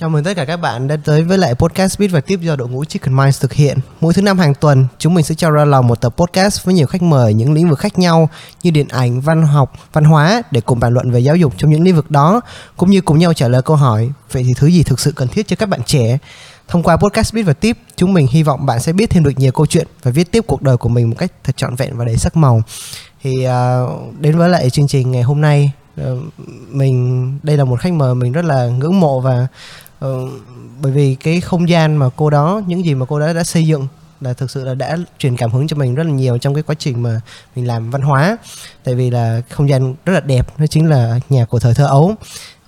Chào mừng tất cả các bạn đã tới với lại podcast Biết và Tiếp do đội ngũ Chicken Minds thực hiện. Mỗi thứ năm hàng tuần, chúng mình sẽ cho ra lòng một tập podcast với nhiều khách mời những lĩnh vực khác nhau như điện ảnh, văn học, văn hóa để cùng bàn luận về giáo dục trong những lĩnh vực đó, cũng như cùng nhau trả lời câu hỏi vậy thì thứ gì thực sự cần thiết cho các bạn trẻ. Thông qua podcast Biết và Tiếp, chúng mình hy vọng bạn sẽ biết thêm được nhiều câu chuyện và viết tiếp cuộc đời của mình một cách thật trọn vẹn và đầy sắc màu. Thì uh, đến với lại chương trình ngày hôm nay, uh, mình đây là một khách mời mình rất là ngưỡng mộ và Ờ, bởi vì cái không gian mà cô đó những gì mà cô đó đã xây dựng là thực sự là đã truyền cảm hứng cho mình rất là nhiều trong cái quá trình mà mình làm văn hóa. Tại vì là không gian rất là đẹp nó chính là nhà của thời thơ ấu.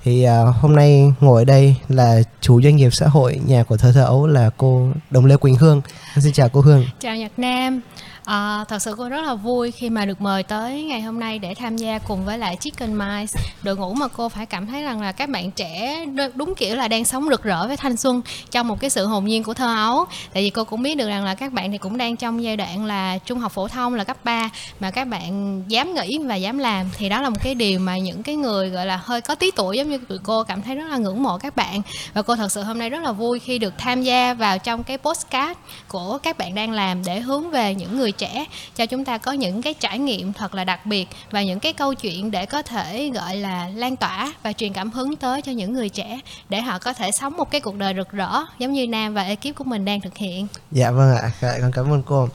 Thì uh, hôm nay ngồi ở đây là chủ doanh nghiệp xã hội nhà của thơ thơ ấu là cô Đồng Lê Quỳnh Hương. Xin chào cô Hương. Chào Nhật Nam. À, thật sự cô rất là vui khi mà được mời tới ngày hôm nay để tham gia cùng với lại Chicken Mice. Đội ngũ mà cô phải cảm thấy rằng là các bạn trẻ đúng kiểu là đang sống rực rỡ với thanh xuân trong một cái sự hồn nhiên của thơ ấu. Tại vì cô cũng biết được rằng là các bạn thì cũng đang trong giai đoạn là trung học phổ thông là cấp 3 mà các bạn dám nghĩ và dám làm thì đó là một cái điều mà những cái người gọi là hơi có tí tuổi giống như tụi cô cảm thấy rất là ngưỡng mộ các bạn. Và cô thật sự hôm nay rất là vui khi được tham gia vào trong cái postcard của các bạn đang làm để hướng về những người trẻ cho chúng ta có những cái trải nghiệm thật là đặc biệt và những cái câu chuyện để có thể gọi là lan tỏa và truyền cảm hứng tới cho những người trẻ để họ có thể sống một cái cuộc đời rực rỡ giống như Nam và ekip của mình đang thực hiện. Dạ vâng ạ, dạ, con cảm ơn cô.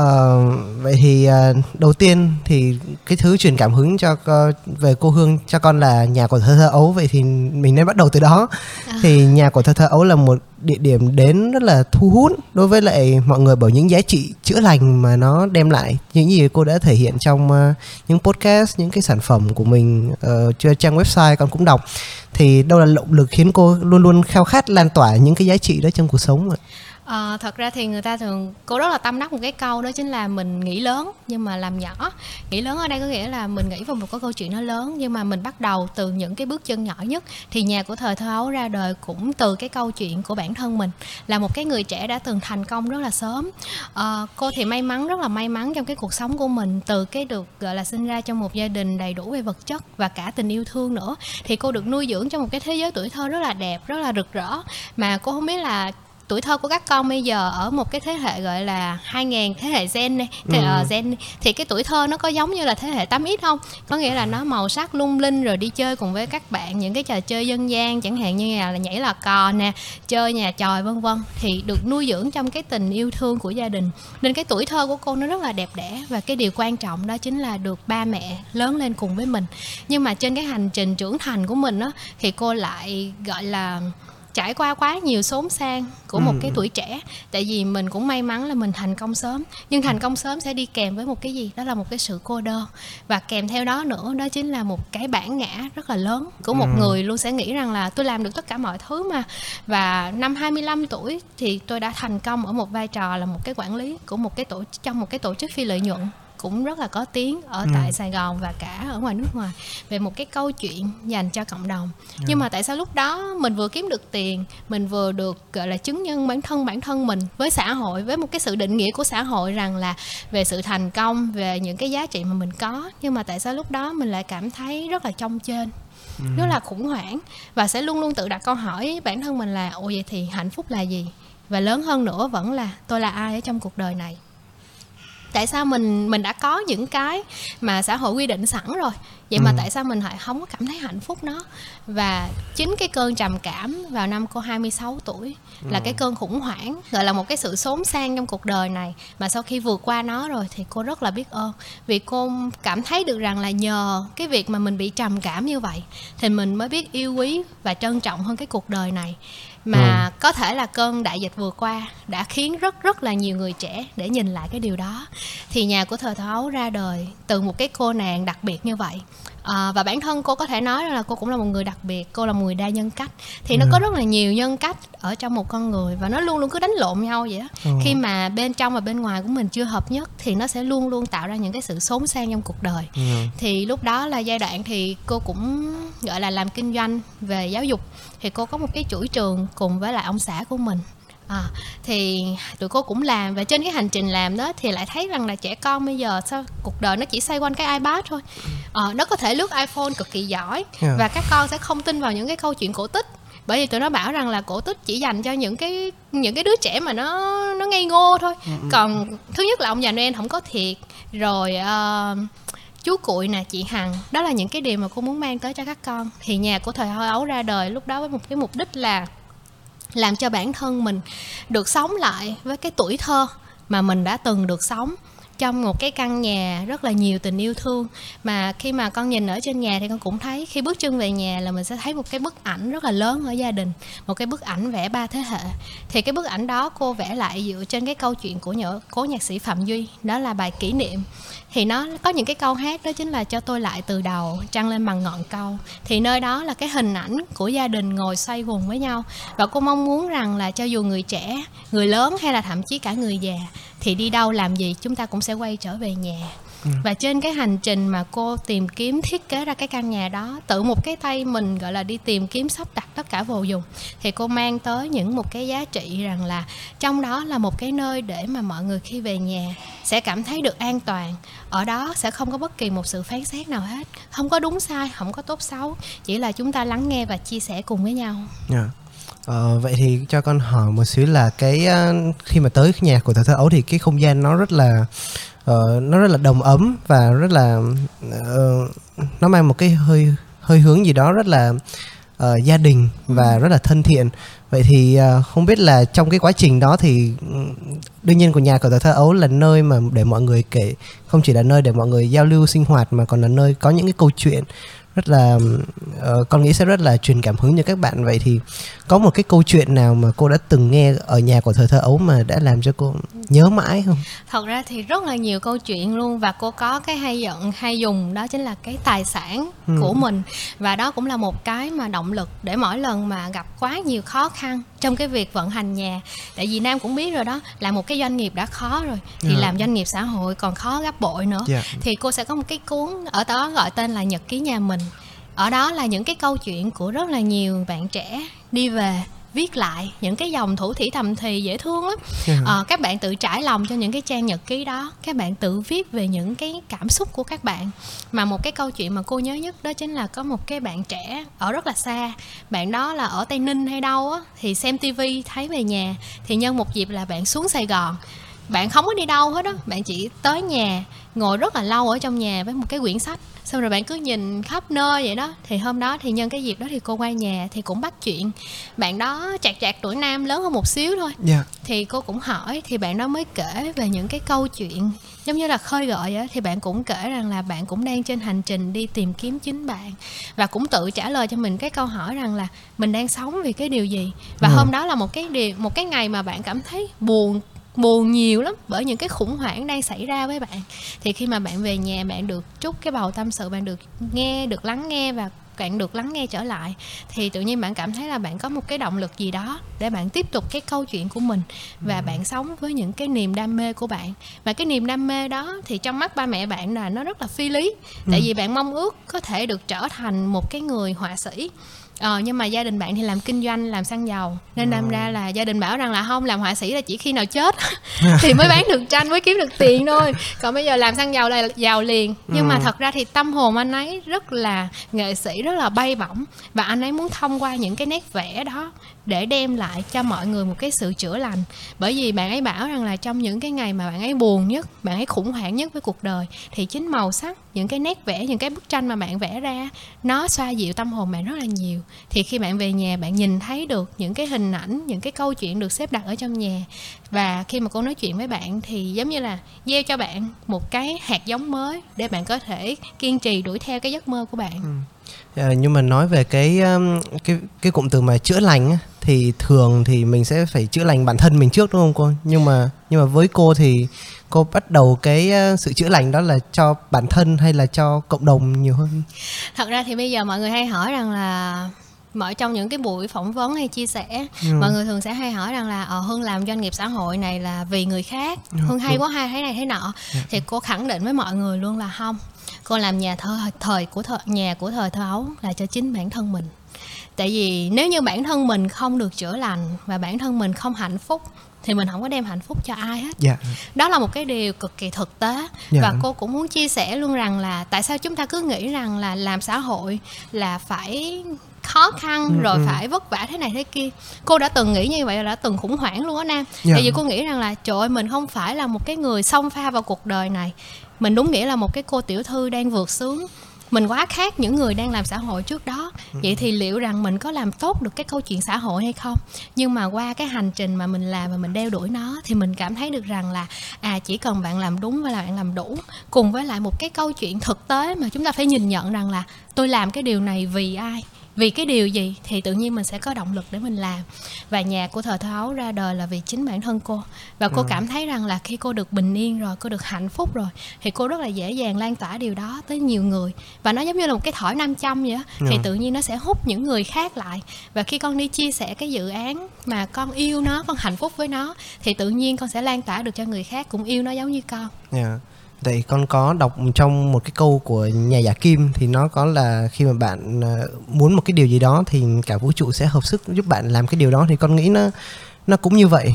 Uh, vậy thì uh, đầu tiên thì cái thứ truyền cảm hứng cho uh, về cô Hương cho con là nhà của thơ thơ ấu vậy thì mình nên bắt đầu từ đó à. thì nhà của thơ thơ ấu là một địa điểm đến rất là thu hút đối với lại mọi người bởi những giá trị chữa lành mà nó đem lại những gì cô đã thể hiện trong uh, những podcast những cái sản phẩm của mình uh, trang website con cũng đọc thì đâu là động lực khiến cô luôn luôn khao khát lan tỏa những cái giá trị đó trong cuộc sống ạ? À, thật ra thì người ta thường cô rất là tâm đắc một cái câu đó chính là mình nghĩ lớn nhưng mà làm nhỏ. Nghĩ lớn ở đây có nghĩa là mình nghĩ vào một cái câu chuyện nó lớn nhưng mà mình bắt đầu từ những cái bước chân nhỏ nhất thì nhà của thời thơ ấu ra đời cũng từ cái câu chuyện của bản thân mình là một cái người trẻ đã từng thành công rất là sớm. À, cô thì may mắn rất là may mắn trong cái cuộc sống của mình từ cái được gọi là sinh ra trong một gia đình đầy đủ về vật chất và cả tình yêu thương nữa. Thì cô được nuôi dưỡng trong một cái thế giới tuổi thơ rất là đẹp rất là rực rỡ mà cô không biết là tuổi thơ của các con bây giờ ở một cái thế hệ gọi là 2000 thế hệ gen này thế, ừ. uh, gen thì cái tuổi thơ nó có giống như là thế hệ 8x không? Có nghĩa là nó màu sắc lung linh rồi đi chơi cùng với các bạn những cái trò chơi dân gian chẳng hạn như là nhảy lò cò nè chơi nhà tròi vân vân thì được nuôi dưỡng trong cái tình yêu thương của gia đình. Nên cái tuổi thơ của cô nó rất là đẹp đẽ và cái điều quan trọng đó chính là được ba mẹ lớn lên cùng với mình. Nhưng mà trên cái hành trình trưởng thành của mình á thì cô lại gọi là trải qua quá nhiều xốn sang của một ừ. cái tuổi trẻ. Tại vì mình cũng may mắn là mình thành công sớm. Nhưng thành công sớm sẽ đi kèm với một cái gì? Đó là một cái sự cô đơn. Và kèm theo đó nữa đó chính là một cái bản ngã rất là lớn của một ừ. người luôn sẽ nghĩ rằng là tôi làm được tất cả mọi thứ mà. Và năm 25 tuổi thì tôi đã thành công ở một vai trò là một cái quản lý của một cái tổ trong một cái tổ chức phi lợi nhuận cũng rất là có tiếng ở ừ. tại Sài Gòn và cả ở ngoài nước ngoài về một cái câu chuyện dành cho cộng đồng. Ừ. Nhưng mà tại sao lúc đó mình vừa kiếm được tiền, mình vừa được gọi là chứng nhân bản thân bản thân mình với xã hội với một cái sự định nghĩa của xã hội rằng là về sự thành công, về những cái giá trị mà mình có. Nhưng mà tại sao lúc đó mình lại cảm thấy rất là trong trên ừ. rất là khủng hoảng và sẽ luôn luôn tự đặt câu hỏi bản thân mình là ồ vậy thì hạnh phúc là gì và lớn hơn nữa vẫn là tôi là ai ở trong cuộc đời này tại sao mình mình đã có những cái mà xã hội quy định sẵn rồi? Vậy mà ừ. tại sao mình lại không có cảm thấy hạnh phúc nó? Và chính cái cơn trầm cảm vào năm cô 26 tuổi là ừ. cái cơn khủng hoảng gọi là một cái sự xốn sang trong cuộc đời này. Mà sau khi vượt qua nó rồi thì cô rất là biết ơn. Vì cô cảm thấy được rằng là nhờ cái việc mà mình bị trầm cảm như vậy thì mình mới biết yêu quý và trân trọng hơn cái cuộc đời này mà ừ. có thể là cơn đại dịch vừa qua đã khiến rất rất là nhiều người trẻ để nhìn lại cái điều đó thì nhà của thời thơ ấu ra đời từ một cái cô nàng đặc biệt như vậy à, và bản thân cô có thể nói là cô cũng là một người đặc biệt cô là một người đa nhân cách thì ừ. nó có rất là nhiều nhân cách ở trong một con người và nó luôn luôn cứ đánh lộn nhau vậy đó ừ. khi mà bên trong và bên ngoài của mình chưa hợp nhất thì nó sẽ luôn luôn tạo ra những cái sự xốn sang trong cuộc đời ừ. thì lúc đó là giai đoạn thì cô cũng gọi là làm kinh doanh về giáo dục thì cô có một cái chuỗi trường cùng với lại ông xã của mình. À, thì tụi cô cũng làm và trên cái hành trình làm đó thì lại thấy rằng là trẻ con bây giờ sao cuộc đời nó chỉ xoay quanh cái ipad thôi. À, nó có thể lướt iphone cực kỳ giỏi yeah. và các con sẽ không tin vào những cái câu chuyện cổ tích. Bởi vì tụi nó bảo rằng là cổ tích chỉ dành cho những cái những cái đứa trẻ mà nó nó ngây ngô thôi. Ừ, ừ. còn thứ nhất là ông già noel không có thiệt. Rồi uh, chú cuội nè, chị hằng. Đó là những cái điều mà cô muốn mang tới cho các con. Thì nhà của thời thơ ấu ra đời lúc đó với một cái mục đích là làm cho bản thân mình được sống lại với cái tuổi thơ mà mình đã từng được sống trong một cái căn nhà rất là nhiều tình yêu thương. Mà khi mà con nhìn ở trên nhà thì con cũng thấy khi bước chân về nhà là mình sẽ thấy một cái bức ảnh rất là lớn ở gia đình, một cái bức ảnh vẽ ba thế hệ. Thì cái bức ảnh đó cô vẽ lại dựa trên cái câu chuyện của nhở cố nhạc sĩ phạm duy, đó là bài kỷ niệm. Thì nó có những cái câu hát đó chính là cho tôi lại từ đầu, trăng lên bằng ngọn câu thì nơi đó là cái hình ảnh của gia đình ngồi xoay quần với nhau. Và cô mong muốn rằng là cho dù người trẻ, người lớn hay là thậm chí cả người già thì đi đâu làm gì chúng ta cũng sẽ quay trở về nhà ừ. và trên cái hành trình mà cô tìm kiếm thiết kế ra cái căn nhà đó tự một cái tay mình gọi là đi tìm kiếm sắp đặt tất cả vô dùng thì cô mang tới những một cái giá trị rằng là trong đó là một cái nơi để mà mọi người khi về nhà sẽ cảm thấy được an toàn ở đó sẽ không có bất kỳ một sự phán xét nào hết không có đúng sai không có tốt xấu chỉ là chúng ta lắng nghe và chia sẻ cùng với nhau yeah. Ờ, vậy thì cho con hỏi một xíu là cái uh, khi mà tới nhà của thờ thơ ấu thì cái không gian nó rất là uh, nó rất là đồng ấm và rất là uh, nó mang một cái hơi hơi hướng gì đó rất là uh, gia đình và ừ. rất là thân thiện vậy thì uh, không biết là trong cái quá trình đó thì đương nhiên của nhà của thờ thơ ấu là nơi mà để mọi người kể không chỉ là nơi để mọi người giao lưu sinh hoạt mà còn là nơi có những cái câu chuyện rất là uh, con nghĩ sẽ rất là truyền cảm hứng cho các bạn. Vậy thì có một cái câu chuyện nào mà cô đã từng nghe ở nhà của thời thơ ấu mà đã làm cho cô nhớ mãi không thật ra thì rất là nhiều câu chuyện luôn và cô có cái hay giận hay dùng đó chính là cái tài sản ừ. của mình và đó cũng là một cái mà động lực để mỗi lần mà gặp quá nhiều khó khăn trong cái việc vận hành nhà tại vì nam cũng biết rồi đó là một cái doanh nghiệp đã khó rồi thì. Dạ. làm doanh nghiệp xã hội còn khó gấp bội nữa yeah. Dạ. thì cô sẽ có một cái cuốn ở đó gọi tên là nhật ký nhà mình ở đó là những cái câu chuyện của rất là nhiều bạn trẻ đi về viết lại những cái dòng thủ thỉ thầm thì dễ thương lắm. Yeah. À, các bạn tự trải lòng cho những cái trang nhật ký đó. Các bạn tự viết về những cái cảm xúc của các bạn. Mà một cái câu chuyện mà cô nhớ nhất đó chính là có một cái bạn trẻ ở rất là xa. Bạn đó là ở tây ninh hay đâu á thì xem tivi thấy về nhà. Thì nhân một dịp là bạn xuống sài gòn. Bạn không có đi đâu hết á bạn chỉ tới nhà ngồi rất là lâu ở trong nhà với một cái quyển sách xong rồi bạn cứ nhìn khắp nơi vậy đó thì hôm đó thì nhân cái dịp đó thì cô qua nhà thì cũng bắt chuyện bạn đó chạc chạc tuổi nam lớn hơn một xíu thôi yeah. Dạ. thì cô cũng hỏi thì bạn đó mới kể về những cái câu chuyện giống như là khơi gợi á thì bạn cũng kể rằng là bạn cũng đang trên hành trình đi tìm kiếm chính bạn và cũng tự trả lời cho mình cái câu hỏi rằng là mình đang sống vì cái điều gì và ừ. hôm đó là một cái điều một cái ngày mà bạn cảm thấy buồn buồn nhiều lắm bởi những cái khủng hoảng đang xảy ra với bạn thì khi mà bạn về nhà bạn được trút cái bầu tâm sự bạn được nghe được lắng nghe và bạn được lắng nghe trở lại thì tự nhiên bạn cảm thấy là bạn có một cái động lực gì đó để bạn tiếp tục cái câu chuyện của mình và ừ. bạn sống với những cái niềm đam mê của bạn và cái niềm đam mê đó thì trong mắt ba mẹ bạn là nó rất là phi lý tại ừ. vì bạn mong ước có thể được trở thành một cái người họa sĩ ờ nhưng mà gia đình bạn thì làm kinh doanh làm xăng dầu. Nên đâm ra là gia đình bảo rằng là không làm họa sĩ là chỉ khi nào chết thì mới bán được tranh mới kiếm được tiền thôi. Còn bây giờ làm xăng dầu là giàu liền. Nhưng mà ừ. thật ra thì tâm hồn anh ấy rất là nghệ sĩ rất là bay bổng. Và anh ấy muốn thông qua những cái nét vẽ đó để đem lại cho mọi người một cái sự chữa lành. Bởi vì bạn ấy bảo rằng là trong những cái ngày mà bạn ấy buồn nhất bạn ấy khủng hoảng nhất với cuộc đời thì chính màu sắc những cái nét vẽ những cái bức tranh mà bạn vẽ ra nó xoa dịu tâm hồn bạn rất là nhiều thì khi bạn về nhà, bạn nhìn thấy được những cái hình ảnh, những cái câu chuyện được xếp đặt ở trong nhà và khi mà cô nói chuyện với bạn thì giống như là gieo cho bạn một cái hạt giống mới để bạn có thể kiên trì đuổi theo cái giấc mơ của bạn ừ. À, nhưng mà nói về cái um, cái cái cụm từ mà chữa lành thì thường thì mình sẽ phải chữa lành bản thân mình trước đúng không cô? Nhưng mà nhưng mà với cô thì cô bắt đầu cái uh, sự chữa lành đó là cho bản thân hay là cho cộng đồng nhiều hơn? Thật ra thì bây giờ mọi người hay hỏi rằng là mở trong những cái buổi phỏng vấn hay chia sẻ ừ. mọi người thường sẽ hay hỏi rằng là ờ hương làm doanh nghiệp xã hội này là vì người khác ừ, hương hay quá hay thế này thế nọ ừ. thì cô khẳng định với mọi người luôn là không cô làm nhà thơ thời của thời, nhà của thời thơ ấu là cho chính bản thân mình. Tại vì nếu như bản thân mình không được chữa lành và bản thân mình không hạnh phúc thì mình không có đem hạnh phúc cho ai hết. Dạ. Đó là một cái điều cực kỳ thực tế. Dạ. và cô cũng muốn chia sẻ luôn rằng là tại sao chúng ta cứ nghĩ rằng là làm xã hội là phải khó khăn Ừ, rồi ừ. phải vất vả thế này thế kia. Cô đã từng nghĩ như vậy đã từng khủng hoảng luôn á nam. Dạ. tại vì cô nghĩ rằng là trời ơi mình không phải là một cái người xông pha vào cuộc đời này mình đúng nghĩa là một cái cô tiểu thư đang vượt sướng. Mình quá khác những người đang làm xã hội trước đó. Ừ. vậy thì liệu rằng mình có làm tốt được cái câu chuyện xã hội hay không? Nhưng mà qua cái hành trình mà mình làm và mình đeo đuổi nó thì mình cảm thấy được rằng là à chỉ cần bạn làm đúng và là bạn làm đủ cùng với lại một cái câu chuyện thực tế mà chúng ta phải nhìn nhận rằng là tôi làm cái điều này vì ai vì cái điều gì thì tự nhiên mình sẽ có động lực để mình làm. Và nhạc của thời thơ ấu ra đời là vì chính bản thân cô. Và cô cảm thấy rằng là khi cô được bình yên rồi cô được hạnh phúc rồi thì cô rất là dễ dàng lan tỏa điều đó tới nhiều người. Và nó giống như là một cái thỏi nam châm vậy á thì Ừ. tự nhiên nó sẽ hút những người khác lại. Và khi con đi chia sẻ cái dự án mà con yêu nó con hạnh phúc với nó thì tự nhiên con sẽ lan tỏa được cho người khác cũng yêu nó giống như con. Dạ. Tại con có đọc trong một cái câu của nhà giả Kim thì nó có là khi mà bạn ờ, muốn một cái điều gì đó thì cả vũ trụ sẽ hợp sức giúp bạn làm cái điều đó thì con nghĩ nó nó cũng như vậy.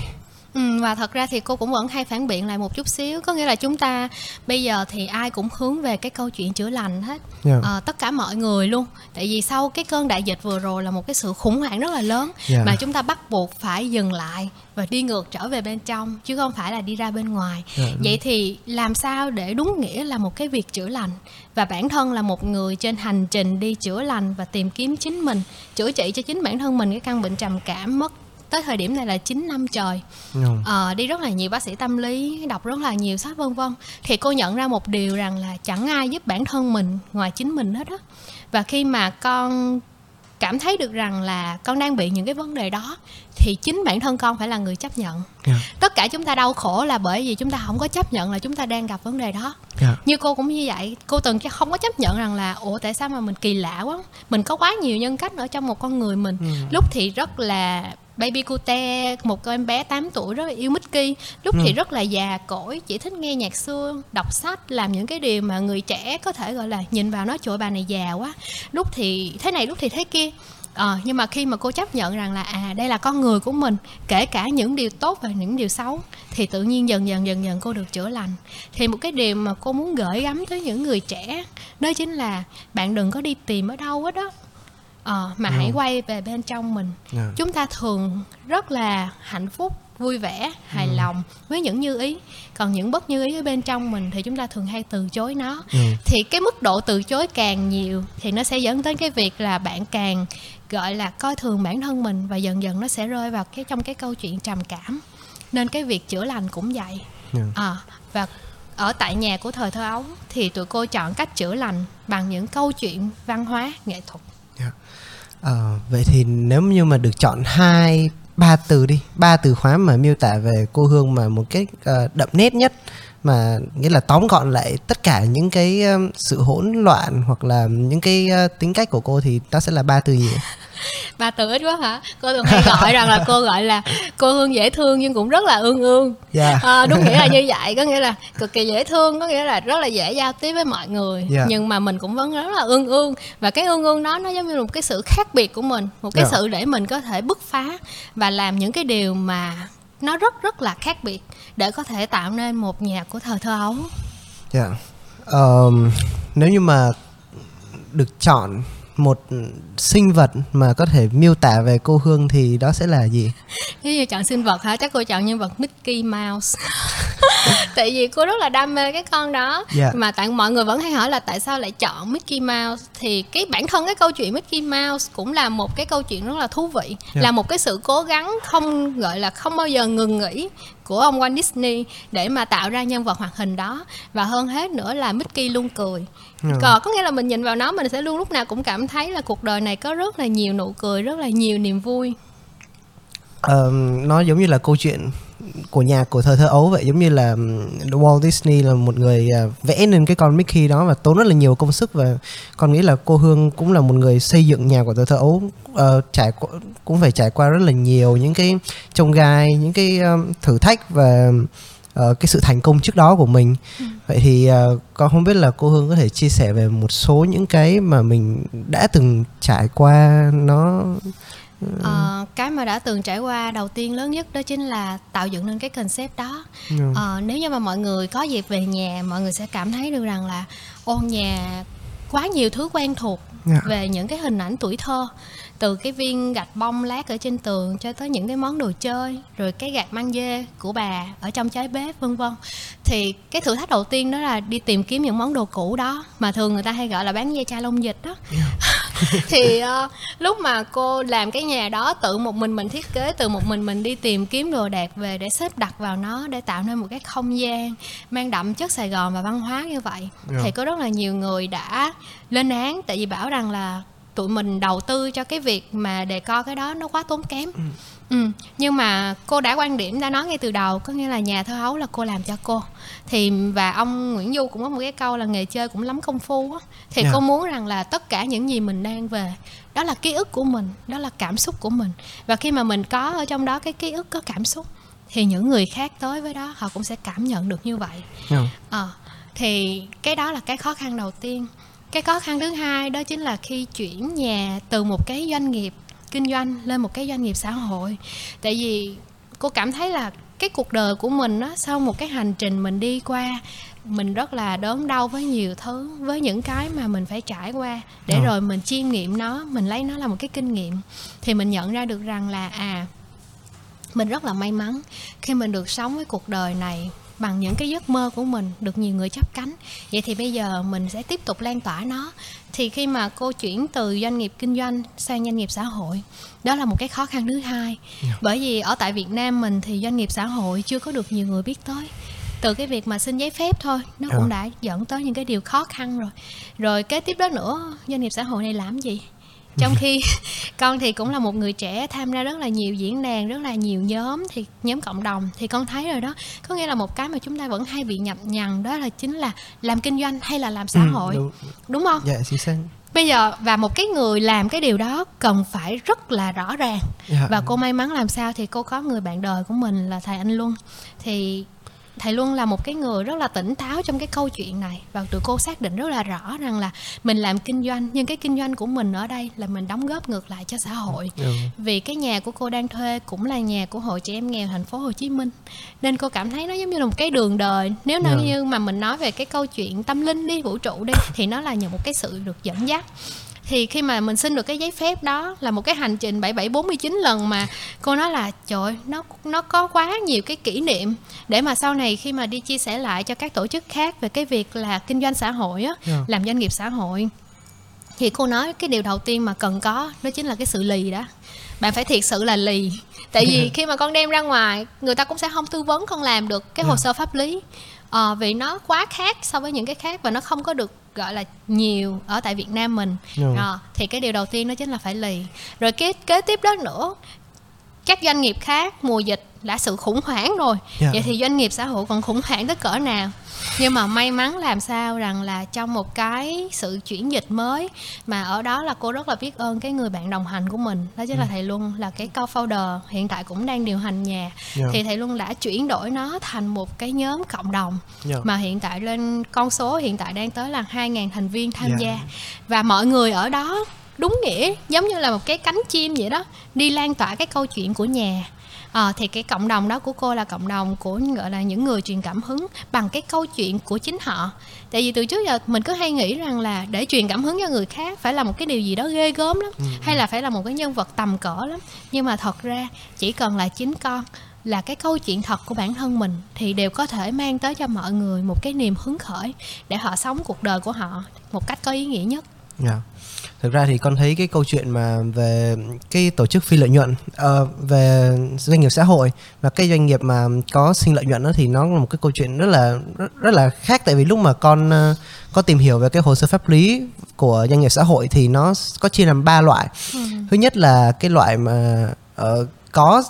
Ừ, và thật ra thì cô cũng vẫn hay phản biện lại một chút xíu có nghĩa là chúng ta bây giờ thì ai cũng hướng về cái câu chuyện chữa lành hết Dạ. Ờ, tất cả mọi người luôn tại vì sau cái cơn đại dịch vừa rồi là một cái sự khủng hoảng rất là lớn Dạ. mà chúng ta bắt buộc phải dừng lại và đi ngược trở về bên trong chứ không phải là đi ra bên ngoài Dạ. vậy thì làm sao để đúng nghĩa là một cái việc chữa lành và bản thân là một người trên hành trình đi chữa lành và tìm kiếm chính mình chữa trị cho chính bản thân mình cái căn bệnh trầm cảm mất tới thời điểm này là 9 năm trời Ừ. Ờ, đi rất là nhiều bác sĩ tâm lý đọc rất là nhiều sách vân vân thì cô nhận ra một điều rằng là chẳng ai giúp bản thân mình ngoài chính mình hết á và khi mà con cảm thấy được rằng là con đang bị những cái vấn đề đó thì chính bản thân con phải là người chấp nhận Dạ. tất cả chúng ta đau khổ là bởi vì chúng ta không có chấp nhận là chúng ta đang gặp vấn đề đó Dạ. như cô cũng như vậy cô từng không có chấp nhận rằng là ủa tại sao mà mình kỳ lạ quá mình có quá nhiều nhân cách ở trong một con người mình Ừ. lúc thì rất là baby cute một cô em bé 8 tuổi rất là yêu Mickey. Lúc thì Ừ. rất là già cỗi chỉ thích nghe nhạc xưa đọc sách làm những cái điều mà người trẻ có thể gọi là nhìn vào nói ơi, bà này già quá. Lúc thì thế này lúc thì thế kia. Ờ, nhưng mà khi mà cô chấp nhận rằng là à đây là con người của mình kể cả những điều tốt và những điều xấu thì tự nhiên dần dần dần dần cô được chữa lành. Thì một cái điều mà cô muốn gửi gắm tới những người trẻ đó chính là bạn đừng có đi tìm ở đâu hết đó ờ, mà hãy Ừ. quay về bên trong mình Dạ. chúng ta thường rất là hạnh phúc vui vẻ hài Ừ. lòng với những như ý còn những bất như ý ở bên trong mình thì chúng ta thường hay từ chối nó Ừ. thì cái mức độ từ chối càng nhiều thì nó sẽ dẫn đến cái việc là bạn càng gọi là coi thường bản thân mình và dần dần nó sẽ rơi vào cái trong cái câu chuyện trầm cảm nên cái việc chữa lành cũng vậy Dạ. à, và ở tại nhà của thời thơ ấu thì tụi cô chọn cách chữa lành bằng những câu chuyện văn hóa nghệ thuật À, vậy thì nếu như mà được chọn hai ba từ đi ba từ khóa mà miêu tả về cô Hương mà một cách uh, đậm nét nhất mà nghĩa là tóm gọn lại tất cả những cái sự hỗn loạn hoặc là những cái ờ, tính cách của cô thì nó sẽ là ba từ gì ba từ ít quá hả cô thường hay gọi rằng là cô gọi là cô hương dễ thương nhưng cũng rất là ương ương Dạ. à, đúng nghĩa là như vậy có nghĩa là cực kỳ dễ thương có nghĩa là rất là dễ giao tiếp với mọi người Dạ. nhưng mà mình cũng vẫn rất là ương ương và cái ương ương đó nó giống như là một cái sự khác biệt của mình một cái Dạ. sự để mình có thể bứt phá và làm những cái điều mà nó rất rất là khác biệt để có thể tạo nên một nhạc của thời thơ ấu Dạ. Ờm, nếu như mà được chọn một sinh vật mà có thể miêu tả về cô Hương thì đó sẽ là gì? Nếu như chọn sinh vật hả? Chắc cô chọn nhân vật Mickey Mouse Tại vì cô rất là đam mê cái con đó Dạ. Mà tại mọi người vẫn hay hỏi là tại sao lại chọn Mickey Mouse Thì cái bản thân cái câu chuyện Mickey Mouse cũng là một cái câu chuyện rất là thú vị Dạ. Là một cái sự cố gắng không gọi là không bao giờ ngừng nghỉ của ông Walt Disney để mà tạo ra nhân vật hoạt hình đó. Và hơn hết nữa là Mickey luôn cười. Ừ. còn có nghĩa là mình nhìn vào nó mình sẽ luôn lúc nào cũng cảm thấy là cuộc đời này có rất là nhiều nụ cười rất là nhiều niềm vui. Ờm, nó giống như là câu chuyện của nhà của thời thơ ấu vậy giống như là Walt Disney là một người à, vẽ nên cái con Mickey đó và tốn rất là nhiều công sức và con nghĩ là cô Hương cũng là một người xây dựng nhà của thời thơ ấu uh, trải cũng phải trải qua rất là nhiều những cái trông gai những cái um, thử thách và uh, cái sự thành công trước đó của mình. Vậy thì uh, con không biết là cô Hương có thể chia sẻ về một số những cái mà mình đã từng trải qua nó Ờ, cái mà đã từng trải qua đầu tiên lớn nhất đó chính là tạo dựng nên cái concept đó. Ừ. ờ, nếu như mà mọi người có dịp về nhà mọi người sẽ cảm thấy được rằng là ô nhà quá nhiều thứ quen thuộc Dạ. về những cái hình ảnh tuổi thơ từ cái viên gạch bông lát ở trên tường cho tới những cái món đồ chơi rồi cái gạt mang dê của bà ở trong trái bếp vân vân. Thì cái thử thách đầu tiên đó là đi tìm kiếm những món đồ cũ đó mà thường người ta hay gọi là bán dây chai lông dịch đó thì ờ, lúc mà cô làm cái nhà đó tự một mình mình thiết kế tự một mình mình đi tìm kiếm đồ đạc về để xếp đặt vào nó để tạo nên một cái không gian mang đậm chất Sài Gòn và văn hóa như vậy. Dạ. thì có rất là nhiều người đã lên án tại vì bảo rằng là tụi mình đầu tư cho cái việc mà đề co cái đó nó quá tốn kém. Ừ, nhưng mà cô đã quan điểm đã nói ngay từ đầu có nghĩa là nhà thơ hấu là cô làm cho cô. Thì và ông Nguyễn Du cũng có một cái câu là nghề chơi cũng lắm công phu á. Thì Dạ. cô muốn rằng là tất cả những gì mình đang về đó là ký ức của mình đó là cảm xúc của mình. Và khi mà mình có ở trong đó cái ký ức có cảm xúc thì những người khác tới với đó họ cũng sẽ cảm nhận được như vậy. Dạ. Ờ, thì cái đó là cái khó khăn đầu tiên. Cái khó khăn thứ hai đó chính là khi chuyển nhà từ một cái doanh nghiệp kinh doanh lên một cái doanh nghiệp xã hội. Tại vì cô cảm thấy là cái cuộc đời của mình á sau một cái hành trình mình đi qua mình rất là đớn đau với nhiều thứ với những cái mà mình phải trải qua để Ờ. rồi mình chiêm nghiệm nó mình lấy nó là một cái kinh nghiệm. Thì mình nhận ra được rằng là à mình rất là may mắn khi mình được sống với cuộc đời này bằng những cái giấc mơ của mình được nhiều người chấp cánh. Vậy thì bây giờ mình sẽ tiếp tục lan tỏa nó. Thì khi mà cô chuyển từ doanh nghiệp kinh doanh sang doanh nghiệp xã hội đó là một cái khó khăn thứ hai. Bởi vì ở tại Việt Nam mình thì doanh nghiệp xã hội chưa có được nhiều người biết tới. Từ cái việc mà xin giấy phép thôi nó Ờ. cũng đã dẫn tới những cái điều khó khăn rồi. Rồi kế tiếp đó nữa doanh nghiệp xã hội này làm gì trong khi con thì cũng là một người trẻ tham gia rất là nhiều diễn đàn rất là nhiều nhóm thì nhóm cộng đồng thì con thấy rồi đó có nghĩa là một cái mà chúng ta vẫn hay bị nhập nhằng đó là chính là làm kinh doanh hay là làm xã Ừ, hội đúng. đúng không Dạ chính xác. bây giờ và một cái người làm cái điều đó cần phải rất là rõ ràng Dạ. và cô may mắn làm sao thì cô có người bạn đời của mình là thầy anh Luân thì thầy Luân là một cái người rất là tỉnh táo trong cái câu chuyện này. Và tụi cô xác định rất là rõ rằng là mình làm kinh doanh nhưng cái kinh doanh của mình ở đây là mình đóng góp ngược lại cho xã hội. Ừ. vì cái nhà của cô đang thuê cũng là nhà của hội trẻ em nghèo thành phố Hồ Chí Minh. Nên cô cảm thấy nó giống như là một cái đường đời. Nếu Dạ. nếu như mà mình nói về cái câu chuyện tâm linh đi vũ trụ đi thì nó là nhờ một cái sự được dẫn dắt thì khi mà mình xin được cái giấy phép đó là một cái hành trình 7749 lần mà cô nói là trời ơi, nó nó có quá nhiều cái kỷ niệm. Để mà sau này khi mà đi chia sẻ lại cho các tổ chức khác về cái việc là kinh doanh xã hội á Dạ. làm doanh nghiệp xã hội thì cô nói cái điều đầu tiên mà cần có đó chính là cái sự lì đó. Bạn phải thiệt sự là lì. Tại vì khi mà con đem ra ngoài người ta cũng sẽ không tư vấn con làm được cái hồ sơ pháp lý ờ, vì nó quá khác so với những cái khác và nó không có được gọi là nhiều ở tại Việt Nam mình Ừ. Ờ, thì cái điều đầu tiên đó chính là phải lì rồi kế kế tiếp đó nữa các doanh nghiệp khác mùa dịch đã sự khủng hoảng rồi Dạ. vậy thì doanh nghiệp xã hội còn khủng hoảng tới cỡ nào nhưng mà may mắn làm sao rằng là trong một cái sự chuyển dịch mới mà ở đó là cô rất là biết ơn cái người bạn đồng hành của mình đó chính là thầy Luân là cái co-founder hiện tại cũng đang điều hành nhà Dạ. thì thầy Luân đã chuyển đổi nó thành một cái nhóm cộng đồng Dạ. mà hiện tại lên con số hiện tại đang tới là 2.000 thành viên tham Dạ. gia và mọi người ở đó đúng nghĩa giống như là một cái cánh chim vậy đó đi lan tỏa cái câu chuyện của nhà. Ờ, thì cái cộng đồng đó của cô là cộng đồng của gọi là những người truyền cảm hứng bằng cái câu chuyện của chính họ. Tại vì từ trước giờ mình cứ hay nghĩ rằng là để truyền cảm hứng cho người khác phải là một cái điều gì đó ghê gớm lắm hay là phải là một cái nhân vật tầm cỡ lắm. Nhưng mà thật ra chỉ cần là chính con là cái câu chuyện thật của bản thân mình thì đều có thể mang tới cho mọi người một cái niềm hứng khởi để họ sống cuộc đời của họ một cách có ý nghĩa nhất. Dạ. Thực ra thì con thấy cái câu chuyện mà về cái tổ chức phi lợi nhuận ờ, về doanh nghiệp xã hội và cái doanh nghiệp mà có sinh lợi nhuận đó thì nó là một cái câu chuyện rất là rất, rất là khác. Tại vì lúc mà con ờ, có tìm hiểu về cái hồ sơ pháp lý của doanh nghiệp xã hội thì nó có chia làm ba loại. Thứ nhất là cái loại mà ờ, có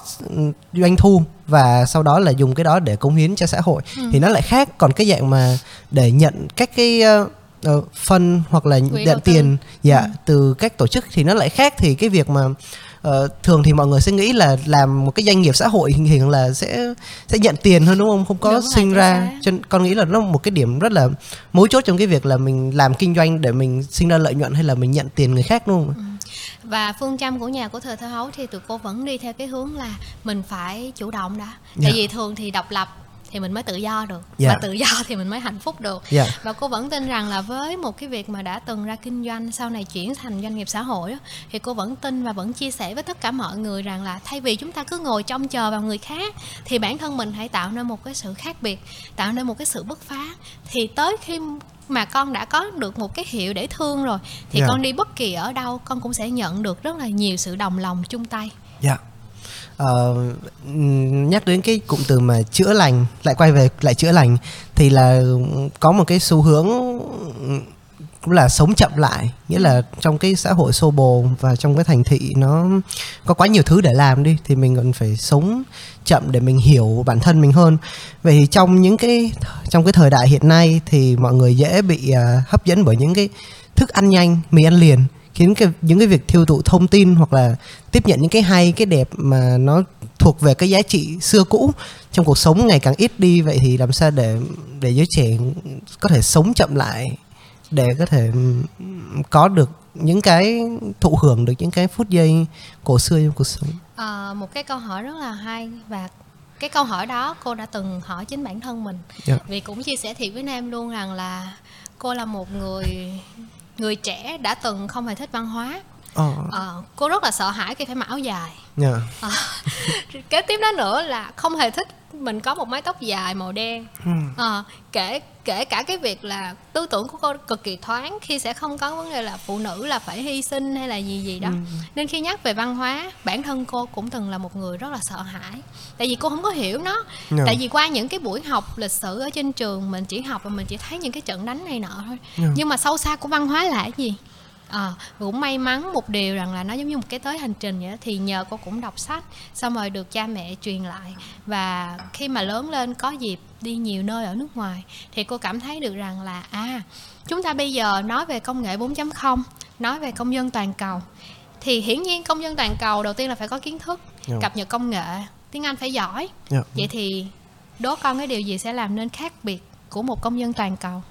doanh thu và sau đó là dùng cái đó để cống hiến cho xã hội thì nó lại khác. Còn cái dạng mà để nhận các cái ờ, ờ, phân hoặc là Quỹ nhận tiền dạ từ các tổ chức thì nó lại khác. Thì cái việc mà ờ, thường thì mọi người sẽ nghĩ là làm một cái doanh nghiệp xã hội hình hình là sẽ sẽ nhận tiền hơn đúng không? Không có Đúng sinh ra cho con nghĩ là nó một cái điểm rất là mấu chốt trong cái việc là mình làm kinh doanh để mình sinh ra lợi nhuận hay là mình nhận tiền người khác đúng không và phương châm của nhà của thời thơ hấu thì tụi cô vẫn đi theo cái hướng là mình phải chủ động đã. Dạ. tại vì thường thì độc lập thì mình mới tự do được Dạ. và tự do thì mình mới hạnh phúc được Dạ. và cô vẫn tin rằng là với một cái việc mà đã từng ra kinh doanh sau này chuyển thành doanh nghiệp xã hội thì cô vẫn tin và vẫn chia sẻ với tất cả mọi người rằng là thay vì chúng ta cứ ngồi trông chờ vào người khác thì bản thân mình hãy tạo nên một cái sự khác biệt tạo nên một cái sự bứt phá thì tới khi mà con đã có được một cái hiệu để thương rồi thì Dạ. con đi bất kỳ ở đâu con cũng sẽ nhận được rất là nhiều sự đồng lòng chung tay Dạ uh, nhắc đến cái cụm từ mà chữa lành lại quay về lại chữa lành thì là có một cái xu hướng cũng là sống chậm lại. Nghĩa là trong cái xã hội xô bồ và trong cái thành thị nó có quá nhiều thứ để làm đi thì mình còn phải sống chậm để mình hiểu bản thân mình hơn. Vậy thì trong những cái trong cái thời đại hiện nay thì mọi người dễ bị uh, hấp dẫn bởi những cái thức ăn nhanh mì ăn liền khiến cái những cái việc tiêu thụ thông tin hoặc là tiếp nhận những cái hay cái đẹp mà nó thuộc về cái giá trị xưa cũ trong cuộc sống ngày càng ít đi vậy thì làm sao để để giới trẻ có thể sống chậm lại để có thể có được những cái thụ hưởng được những cái phút giây cổ xưa trong cuộc sống Ờ, một cái câu hỏi rất là hay và cái câu hỏi đó cô đã từng hỏi chính bản thân mình Dạ. vì cũng chia sẻ thiệt với nam luôn rằng là cô là một người người trẻ đã từng không hề thích văn hóa ờ. Ờ, cô rất là sợ hãi khi phải mặc áo dài. Dạ. Ờ, kế tiếp đó nữa là không hề thích mình có một mái tóc dài màu đen. Ờ, kể kể cả cái việc là tư tưởng của cô cực kỳ thoáng khi sẽ không có vấn đề là phụ nữ là phải hy sinh hay là gì gì đó. Nên khi nhắc về văn hóa bản thân cô cũng từng là một người rất là sợ hãi. Tại vì cô không có hiểu nó. Dạ. tại vì qua những cái buổi học lịch sử ở trên trường mình chỉ học và mình chỉ thấy những cái trận đánh này nọ thôi. Dạ. nhưng mà sâu xa của văn hóa là cái gì Ờ, cũng may mắn một điều rằng là nó giống như một cái tới hành trình vậy đó. thì nhờ cô cũng đọc sách xong rồi được cha mẹ truyền lại và khi mà lớn lên có dịp đi nhiều nơi ở nước ngoài thì cô cảm thấy được rằng là à chúng ta bây giờ nói về công nghệ 4.0 nói về công dân toàn cầu thì hiển nhiên công dân toàn cầu đầu tiên là phải có kiến thức Dạ. cập nhật công nghệ tiếng Anh phải giỏi dạ. vậy thì đố con cái điều gì sẽ làm nên khác biệt của một công dân toàn cầu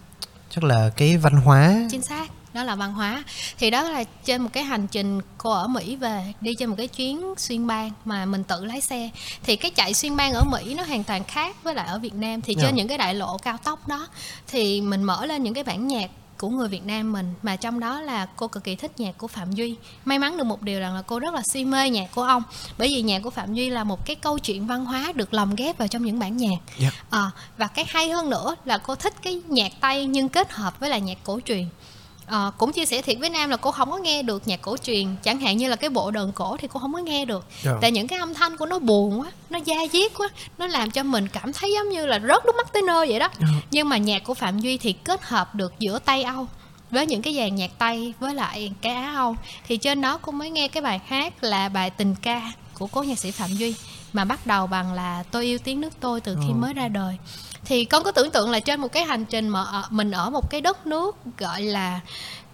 chắc là cái văn hóa chính xác đó là văn hóa. Thì đó là trên một cái hành trình cô ở Mỹ về đi trên một cái chuyến xuyên bang mà mình tự lái xe. Thì cái chạy xuyên bang ở Mỹ nó hoàn toàn khác với lại ở Việt Nam. Thì Dạ. trên những cái đại lộ cao tốc đó thì mình mở lên những cái bản nhạc của người Việt Nam mình mà trong đó là cô cực kỳ thích nhạc của Phạm Duy. May mắn được một điều rằng là cô rất là si mê nhạc của ông bởi vì nhạc của Phạm Duy là một cái câu chuyện văn hóa được lồng ghép vào trong những bản nhạc. Dạ. Ờ, và cái hay hơn nữa là cô thích cái nhạc Tây nhưng kết hợp với lại nhạc cổ truyền Ờ, cũng chia sẻ thiệt với Nam là cô không có nghe được nhạc cổ truyền chẳng hạn như là cái bộ đờn cổ thì cô không có nghe được Dạ. tại những cái âm thanh của nó buồn quá nó da diết quá nó làm cho mình cảm thấy giống như là rớt nước mắt tới nơi vậy đó Dạ. nhưng mà nhạc của Phạm Duy thì kết hợp được giữa Tây Âu với những cái dàn nhạc Tây với lại cái Á Âu thì trên đó cô mới nghe cái bài hát là bài tình ca của cố nhạc sĩ Phạm Duy mà bắt đầu bằng là tôi yêu tiếng nước tôi từ khi Ờ. mới ra đời thì con có tưởng tượng là trên một cái hành trình mà ở- mình ở một cái đất nước gọi là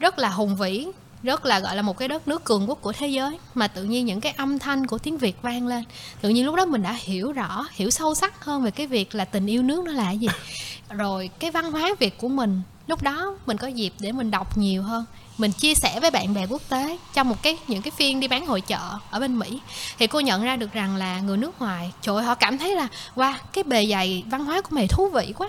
rất là hùng vĩ, rất là gọi là một cái đất nước cường quốc của thế giới, mà tự nhiên những cái âm thanh của tiếng Việt vang lên. Tự nhiên lúc đó mình đã hiểu rõ, hiểu sâu sắc hơn về cái việc là tình yêu nước nó là cái gì. Rồi cái văn hóa Việt của mình lúc đó mình có dịp để mình đọc nhiều hơn mình chia sẻ với bạn bè quốc tế trong một cái những cái phiên đi bán hội chợ ở bên Mỹ. Thì cô nhận ra được rằng là người nước ngoài trời ơi, họ cảm thấy là wow cái bề dày văn hóa của mày thú vị quá.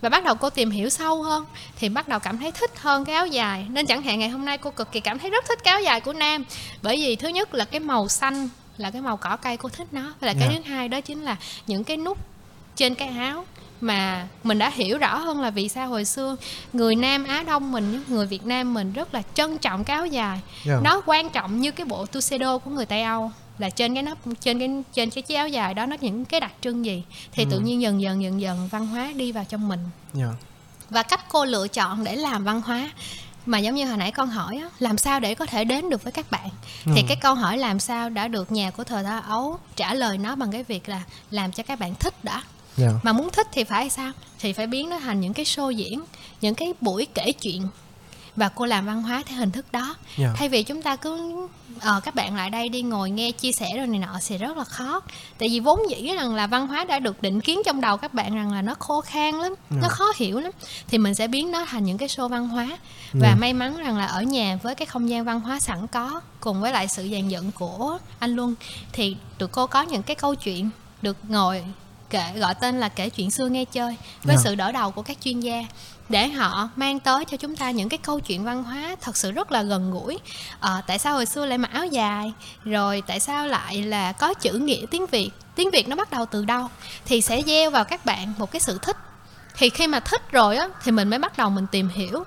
Và bắt đầu cô tìm hiểu sâu hơn thì bắt đầu cảm thấy thích hơn cái áo dài. Nên chẳng hạn ngày hôm nay cô cực kỳ cảm thấy rất thích cái áo dài của Nam. Bởi vì thứ nhất là cái màu xanh là cái màu cỏ cây cô thích nó. Và là cái Dạ. thứ hai đó chính là những cái nút trên cái áo mà mình đã hiểu rõ hơn là vì sao hồi xưa người Nam Á Đông mình người Việt Nam mình rất là trân trọng cái áo dài. Dạ. nó quan trọng như cái bộ tuxedo của người Tây Âu là trên cái nắp trên cái trên cái chiếc áo dài đó nó những cái đặc trưng gì. Thì tự nhiên dần dần dần dần văn hóa đi vào trong mình. Dạ. và cách cô lựa chọn để làm văn hóa mà giống như hồi nãy con hỏi á, làm sao để có thể đến được với các bạn? Thì cái câu hỏi làm sao đã được nhà của thời thơ ấu trả lời nó bằng cái việc là làm cho các bạn thích đã Dạ. mà muốn thích thì phải sao thì phải biến nó thành những cái show diễn những cái buổi kể chuyện và cô làm văn hóa theo hình thức đó Dạ. thay vì chúng ta cứ ờ, các bạn lại đây đi ngồi nghe chia sẻ rồi này nọ thì rất là khó tại vì vốn dĩ rằng là văn hóa đã được định kiến trong đầu các bạn rằng là nó khô khan lắm Dạ. nó khó hiểu lắm thì mình sẽ biến nó thành những cái show văn hóa và Dạ. may mắn rằng là ở nhà với cái không gian văn hóa sẵn có cùng với lại sự dàn dựng của anh Luân thì tụi cô có những cái câu chuyện được ngồi kể gọi tên là kể chuyện xưa nghe chơi với Dạ. sự đỡ đầu của các chuyên gia. Để họ mang tới cho chúng ta những cái câu chuyện văn hóa thật sự rất là gần gũi. Ờ, tại sao hồi xưa lại mặc áo dài? Rồi tại sao lại là có chữ nghĩa tiếng việt? Tiếng việt nó bắt đầu từ đâu? Thì sẽ gieo vào các bạn một cái sự thích. Thì khi mà thích rồi á thì mình mới bắt đầu mình tìm hiểu.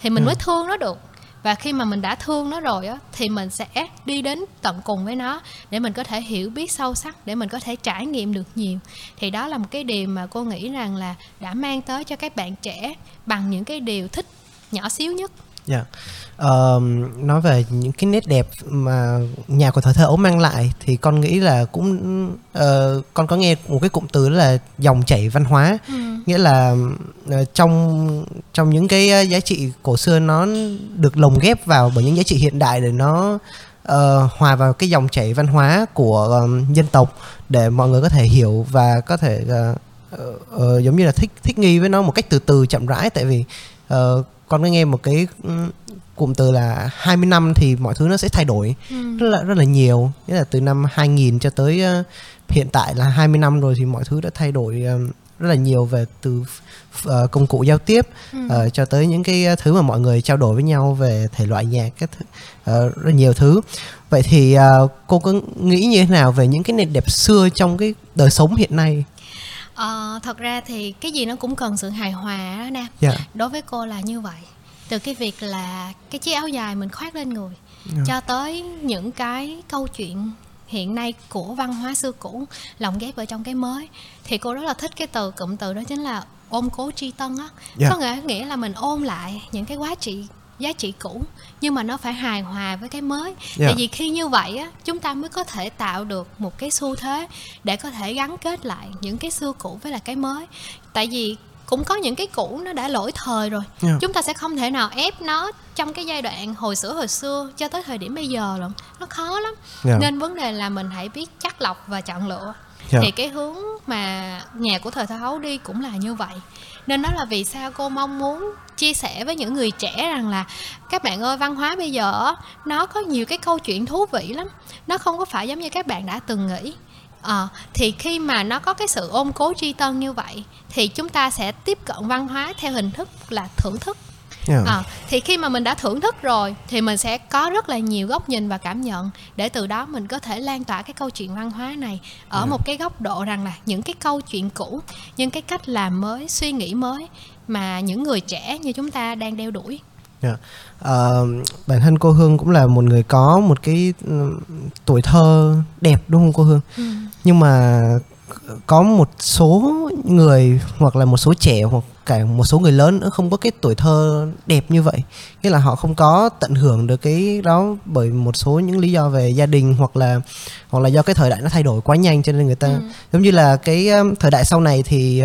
Thì mình Ừ. mới thương nó được và khi mà mình đã thương nó rồi á, thì mình sẽ đi đến tận cùng với nó để mình có thể hiểu biết sâu sắc, để mình có thể trải nghiệm được nhiều. Thì đó là một cái điều mà cô nghĩ rằng là đã mang tới cho các bạn trẻ bằng những cái điều thích nhỏ xíu nhất. Dạ. Ờ, nói về những cái nét đẹp mà nhà của thời thơ ấu mang lại thì con nghĩ là cũng ờ, con có nghe một cái cụm từ là dòng chảy văn hóa ừ. nghĩa là ờ, trong trong những cái ờ, giá trị cổ xưa nó được lồng ghép vào bởi những giá trị hiện đại để nó ờ, hòa vào cái dòng chảy văn hóa của ờm, dân tộc để mọi người có thể hiểu và có thể ờ, ờ, giống như là thích thích nghi với nó một cách từ từ chậm rãi tại vì ờ, con có nghe một cái ừm, cụm từ là 20 năm thì mọi thứ nó sẽ thay đổi Ừ. rất là rất là nhiều nghĩa là từ năm 2000 cho tới ờ, hiện tại là 20 năm rồi thì mọi thứ đã thay đổi ờ, rất là nhiều về từ ờ, công cụ giao tiếp Ừ. cho tới những cái thứ mà mọi người trao đổi với nhau về thể loại nhạc các thứ, rất là nhiều thứ vậy thì cô có nghĩ như thế nào về những cái nét đẹp xưa trong cái đời sống hiện nay Ờ, thật ra thì cái gì nó cũng cần sự hài hòa đó nè dạ đối với cô là như vậy từ cái việc là cái chiếc áo dài mình khoác lên người Dạ. cho tới những cái câu chuyện hiện nay của văn hóa xưa cũ lồng ghép ở trong cái mới thì cô rất là thích cái từ cụm từ đó chính là ôm cố tri tân á Dạ. có nghĩa nghĩa là mình ôm lại những cái giá trị giá trị cũ nhưng mà nó phải hài hòa với cái mới Dạ. tại vì khi như vậy á chúng ta mới có thể tạo được một cái xu thế để có thể gắn kết lại những cái xưa cũ với lại cái mới tại vì cũng có những cái cũ nó đã lỗi thời rồi Dạ. chúng ta sẽ không thể nào ép nó trong cái giai đoạn hồi xưa hồi xưa cho tới thời điểm bây giờ lận nó khó lắm Dạ. nên vấn đề là mình hãy biết chắc lọc và chọn lựa Dạ. thì cái hướng mà nhà của thời thơ hấu đi cũng là như vậy. Nên đó là vì sao cô mong muốn chia sẻ với những người trẻ rằng là các bạn ơi văn hóa bây giờ nó có nhiều cái câu chuyện thú vị lắm. Nó không có phải giống như các bạn đã từng nghĩ. À, thì khi mà nó có cái sự ôm cố tri tân như vậy thì chúng ta sẽ tiếp cận văn hóa theo hình thức là thưởng thức. Dạ. Ờ, thì khi mà mình đã thưởng thức rồi thì mình sẽ có rất là nhiều góc nhìn và cảm nhận để từ đó mình có thể lan tỏa cái câu chuyện văn hóa này ở Dạ. một cái góc độ rằng là những cái câu chuyện cũ nhưng cái cách làm mới suy nghĩ mới mà những người trẻ như chúng ta đang đeo đuổi Dạ. Ờ, bản thân cô Hương cũng là một người có một cái ừm, tuổi thơ đẹp đúng không cô Hương? Nhưng mà có một số người hoặc là một số trẻ hoặc cả một số người lớn nữa không có cái tuổi thơ đẹp như vậy. Nghĩa là họ không có tận hưởng được cái đó bởi một số những lý do về gia đình hoặc là hoặc là do cái thời đại nó thay đổi quá nhanh cho nên người ta Ừ. giống như là cái thời đại sau này thì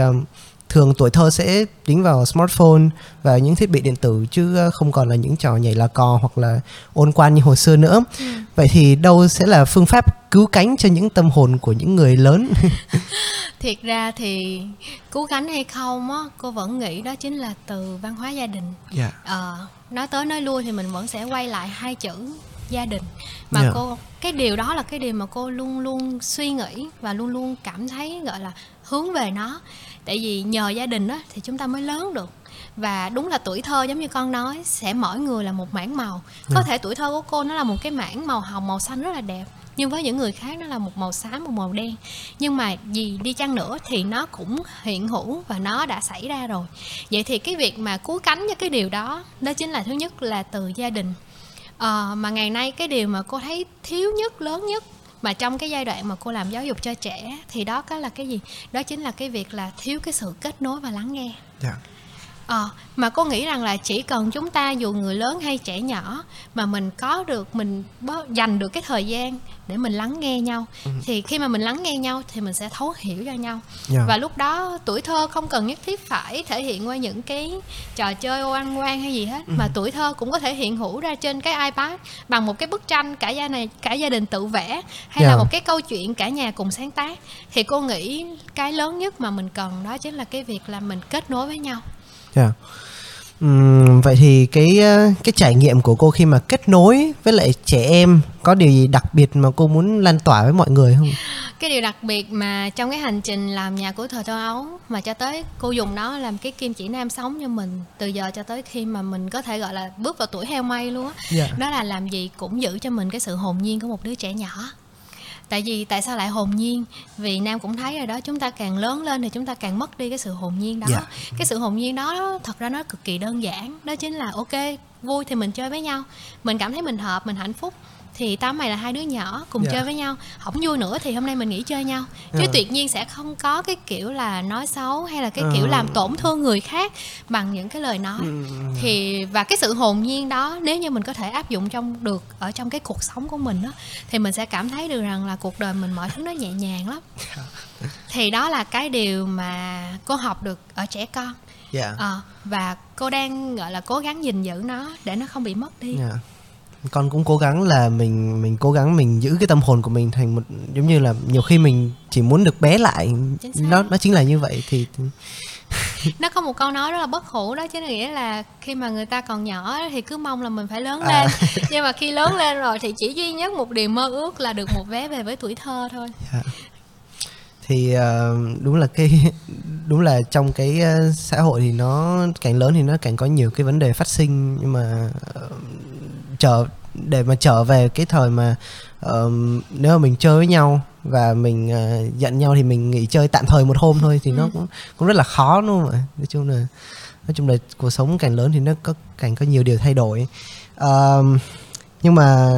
thường tuổi thơ sẽ dính vào smartphone và những thiết bị điện tử chứ uh, không còn là những trò nhảy là cò hoặc là ôn quan như hồi xưa nữa. Ừ. Vậy thì đâu sẽ là phương pháp cứu cánh cho những tâm hồn của những người lớn? thiệt ra thì cứu cánh hay không á cô vẫn nghĩ đó chính là từ văn hóa gia đình Dạ. Ờ, nói tới nói lui thì mình vẫn sẽ quay lại hai chữ gia đình mà Dạ. cô cái điều đó là cái điều mà cô luôn luôn suy nghĩ và luôn luôn cảm thấy gọi là hướng về nó tại vì nhờ gia đình á thì chúng ta mới lớn được. Và đúng là tuổi thơ giống như con nói sẽ mỗi người là một mảng màu. Có thể tuổi thơ của cô nó là một cái mảng màu hồng màu xanh rất là đẹp nhưng với những người khác nó là một màu xám một màu đen. Nhưng mà gì đi chăng nữa thì nó cũng hiện hữu và nó đã xảy ra rồi. Vậy thì cái việc mà cứu cánh cho cái điều đó đó chính là thứ nhất là từ gia đình. Ờ, mà ngày nay cái điều mà cô thấy thiếu nhất lớn nhất mà trong cái giai đoạn mà cô làm giáo dục cho trẻ thì đó có là cái gì? Đó chính là cái việc là thiếu cái sự kết nối và lắng nghe. Yeah ờ mà cô nghĩ rằng là chỉ cần chúng ta dù người lớn hay trẻ nhỏ mà mình có được mình dành được cái thời gian để mình lắng nghe nhau ừ. thì khi mà mình lắng nghe nhau thì mình sẽ thấu hiểu cho nhau yeah. Dạ. và lúc đó tuổi thơ không cần nhất thiết phải thể hiện qua những cái trò chơi ô ăn quan hay gì hết ừ. mà tuổi thơ cũng có thể hiện hữu ra trên cái ipad bằng một cái bức tranh cả gia này cả gia đình tự vẽ hay yeah. là dạ. một cái câu chuyện cả nhà cùng sáng tác thì cô nghĩ cái lớn nhất mà mình cần đó chính là cái việc là mình kết nối với nhau yeah. Dạ. Uhm, vậy thì cái ờ, cái trải nghiệm của cô khi mà kết nối với lại trẻ em có điều gì đặc biệt mà cô muốn lan tỏa với mọi người không? Cái điều đặc biệt mà trong cái hành trình làm nhà của thời thơ ấu mà cho tới cô dùng nó làm cái kim chỉ nam sống cho mình từ giờ cho tới khi mà mình có thể gọi là bước vào tuổi heo may luôn á. Yeah. Dạ. Đó là làm gì cũng giữ cho mình cái sự hồn nhiên của một đứa trẻ nhỏ tại vì tại sao lại hồn nhiên vì nam cũng thấy rồi đó chúng ta càng lớn lên thì chúng ta càng mất đi cái sự hồn nhiên đó yeah. Dạ. cái sự hồn nhiên đó thật ra nó cực kỳ đơn giản đó chính là ok vui thì mình chơi với nhau mình cảm thấy mình hợp mình hạnh phúc thì tám mày là hai đứa nhỏ cùng yeah. Dạ. chơi với nhau không vui nữa thì hôm nay mình nghỉ chơi nhau chứ yeah. tuyệt nhiên sẽ không có cái kiểu là nói xấu hay là cái uh. kiểu làm tổn thương người khác bằng những cái lời nói uh. thì và cái sự hồn nhiên đó nếu như mình có thể áp dụng trong được ở trong cái cuộc sống của mình đó thì mình sẽ cảm thấy được rằng là cuộc đời mình mọi thứ nó nhẹ nhàng lắm dạ. thì đó là cái điều mà cô học được ở trẻ con yeah. Dạ. à, và cô đang gọi là cố gắng gìn giữ nó để nó không bị mất đi yeah con cũng cố gắng là mình mình cố gắng mình giữ cái tâm hồn của mình thành một giống như là nhiều khi mình chỉ muốn được bé lại nó nó chính là như vậy thì nó có một câu nói rất là bất hủ đó chứ nghĩa là khi mà người ta còn nhỏ thì cứ mong là mình phải lớn à. lên nhưng mà khi lớn lên rồi thì chỉ duy nhất một điều mơ ước là được một vé về với tuổi thơ thôi yeah. Dạ. thì uh, đúng là cái đúng là trong cái uh, xã hội thì nó càng lớn thì nó càng có nhiều cái vấn đề phát sinh nhưng mà uh, trở để mà trở về cái thời mà uh, nếu mà mình chơi với nhau và mình uh, giận nhau thì mình nghỉ chơi tạm thời một hôm thôi thì ừ. nó cũng cũng rất là khó không ạ? Nói chung là nói chung là cuộc sống càng lớn thì nó có càng có nhiều điều thay đổi. Uh, nhưng mà